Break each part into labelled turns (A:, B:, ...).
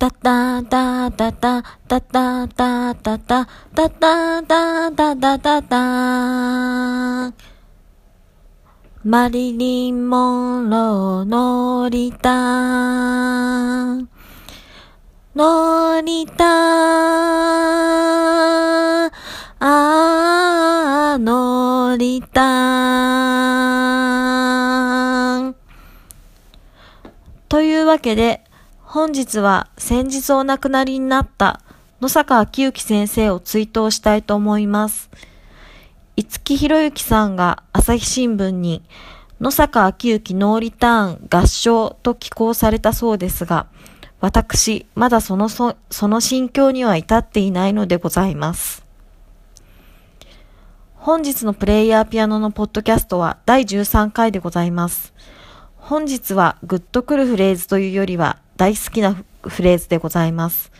A: タタタタタタタタタタタタタタタタタマリリン・モンローのりたのりたあーのりたというわけで、本日は先日お亡くなりになった野坂昭之先生を追悼したいと思います。五木博之さんが朝日新聞に野坂昭之ノーリターン合唱と寄稿されたそうですが、私、まだそのそ、その心境には至っていないのでございます。本日のプレイヤーピアノのポッドキャストは第13回でございます。本日はグッとくるフレーズというよりは大好きなフレーズでございます。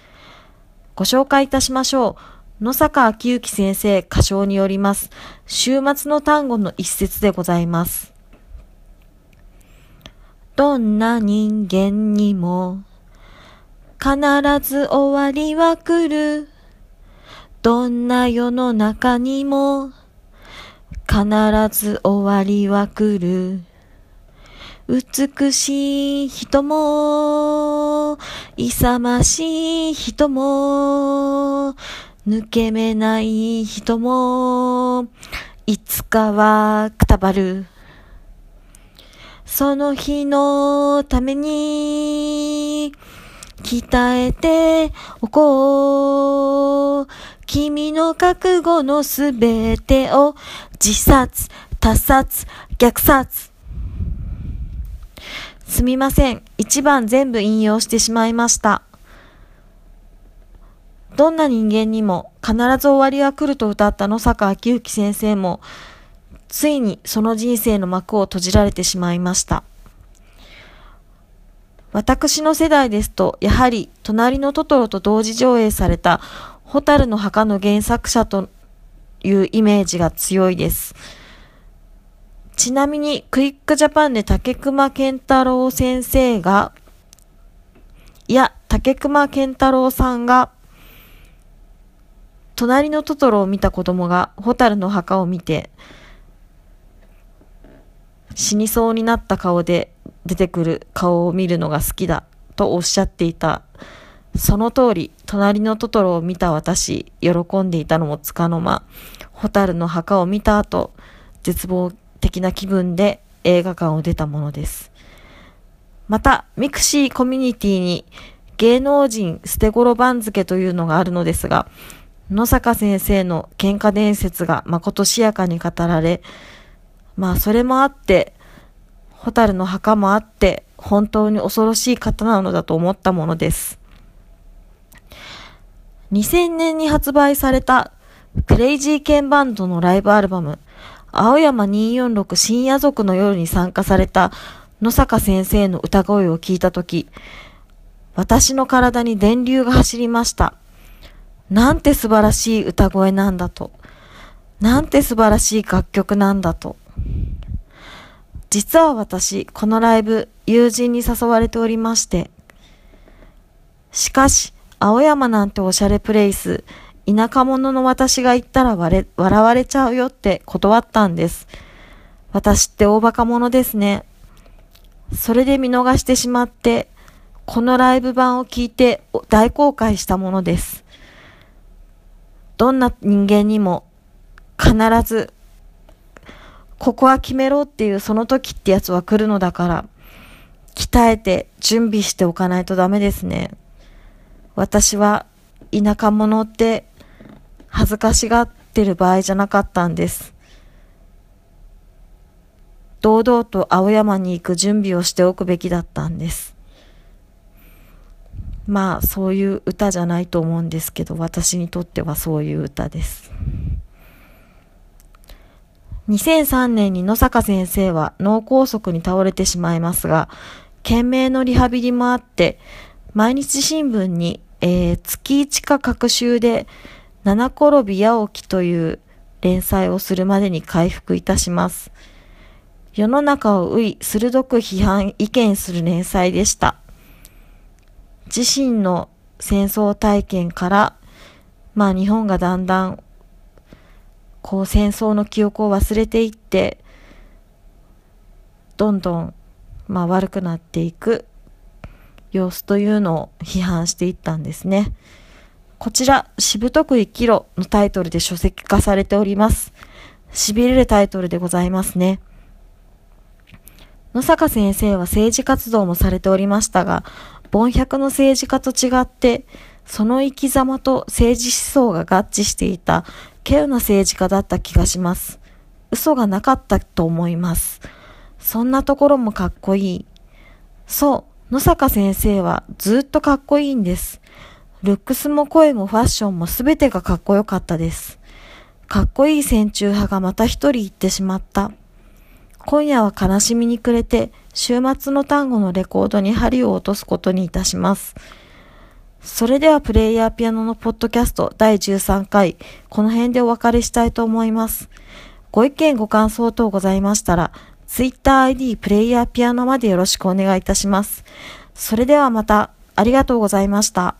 A: ご紹介いたしましょう。野坂昭之先生歌唱によります。週末の単語の一節でございます。どんな人間にも必ず終わりは来る。どんな世の中にも必ず終わりは来る。美しい人も、勇ましい人も、抜け目ない人も、いつかはくたばる。その日のために、鍛えておこう。君の覚悟のすべてを自殺、他殺、虐殺。すみません。一番全部引用してしまいました。どんな人間にも必ず終わりは来ると歌った野坂昭之先生も、ついにその人生の幕を閉じられてしまいました。私の世代ですと、やはり、隣のトトロと同時上映された、ホタルの墓の原作者というイメージが強いです。ちなみに、クイックジャパンで竹熊健太郎先生が、いや、竹熊健太郎さんが、隣のトトロを見た子供が、ホタルの墓を見て、死にそうになった顔で出てくる顔を見るのが好きだとおっしゃっていた。その通り、となりのトトロを見た私、喜んでいたのもつかの間、火垂るの墓を見た後、絶望的な気分で映画館を出たものです。また、 mixi コミュニティに芸能人ステゴロ番付というのがあるのですが、野坂先生の喧嘩伝説がまことしやかに語られ、まあそれもあって、ホタルの墓もあって、本当に恐ろしい方なのだと思ったものです。2000年に発売されたクレイジーケンバンドのライブアルバム、青山246深夜族の夜に参加された野坂先生の歌声を聞いたとき、私の体に電流が走りました。なんて素晴らしい歌声なんだと。なんて素晴らしい楽曲なんだと。実は私、このライブ、友人に誘われておりまして。しかし、青山なんておしゃれプレイス、田舎者の私が言ったら笑われちゃうよって断ったんです。私って大バカ者ですね。それで見逃してしまって、このライブ版を聞いて大公開したものです。どんな人間にも必ず、ここは決めろっていうその時ってやつは来るのだから、鍛えて準備しておかないとダメですね。私は田舎者って恥ずかしがってる場合じゃなかったんです。堂々と青山に行く準備をしておくべきだったんです。まあそういう歌じゃないと思うんですけど私にとってはそういう歌です。2003年に野坂先生は脳梗塞に倒れてしまいますが懸命のリハビリもあって毎日新聞に、えー、月1か各週で七転び八起きという連載をするまでに回復いたします。世の中を追い、鋭く批判、意見する連載でした。自身の戦争体験から、まあ日本がだんだん、こう戦争の記憶を忘れていって、どんどん、まあ悪くなっていく様子というのを批判していったんですね。こちら、しぶとく生きろのタイトルで書籍化されております。痺れるタイトルでございますね。野坂先生は政治活動もされておりましたが、凡百の政治家と違って、その生き様と政治思想が合致していた、稀有な政治家だった気がします。嘘がなかったと思います。そんなところもかっこいい。そう、野坂先生はずっとかっこいいんです。ルックスも声もファッションもすべてがかっこよかったです。かっこいい戦中派がまた一人行ってしまった。今夜は悲しみに暮れて、週末の単語のレコードに針を落とすことにいたします。それではプレイヤーピアノのポッドキャスト第13回、この辺でお別れしたいと思います。ご意見ご感想等ございましたら、TwitterID プレイヤーピアノまでよろしくお願いいたします。それではまた、ありがとうございました。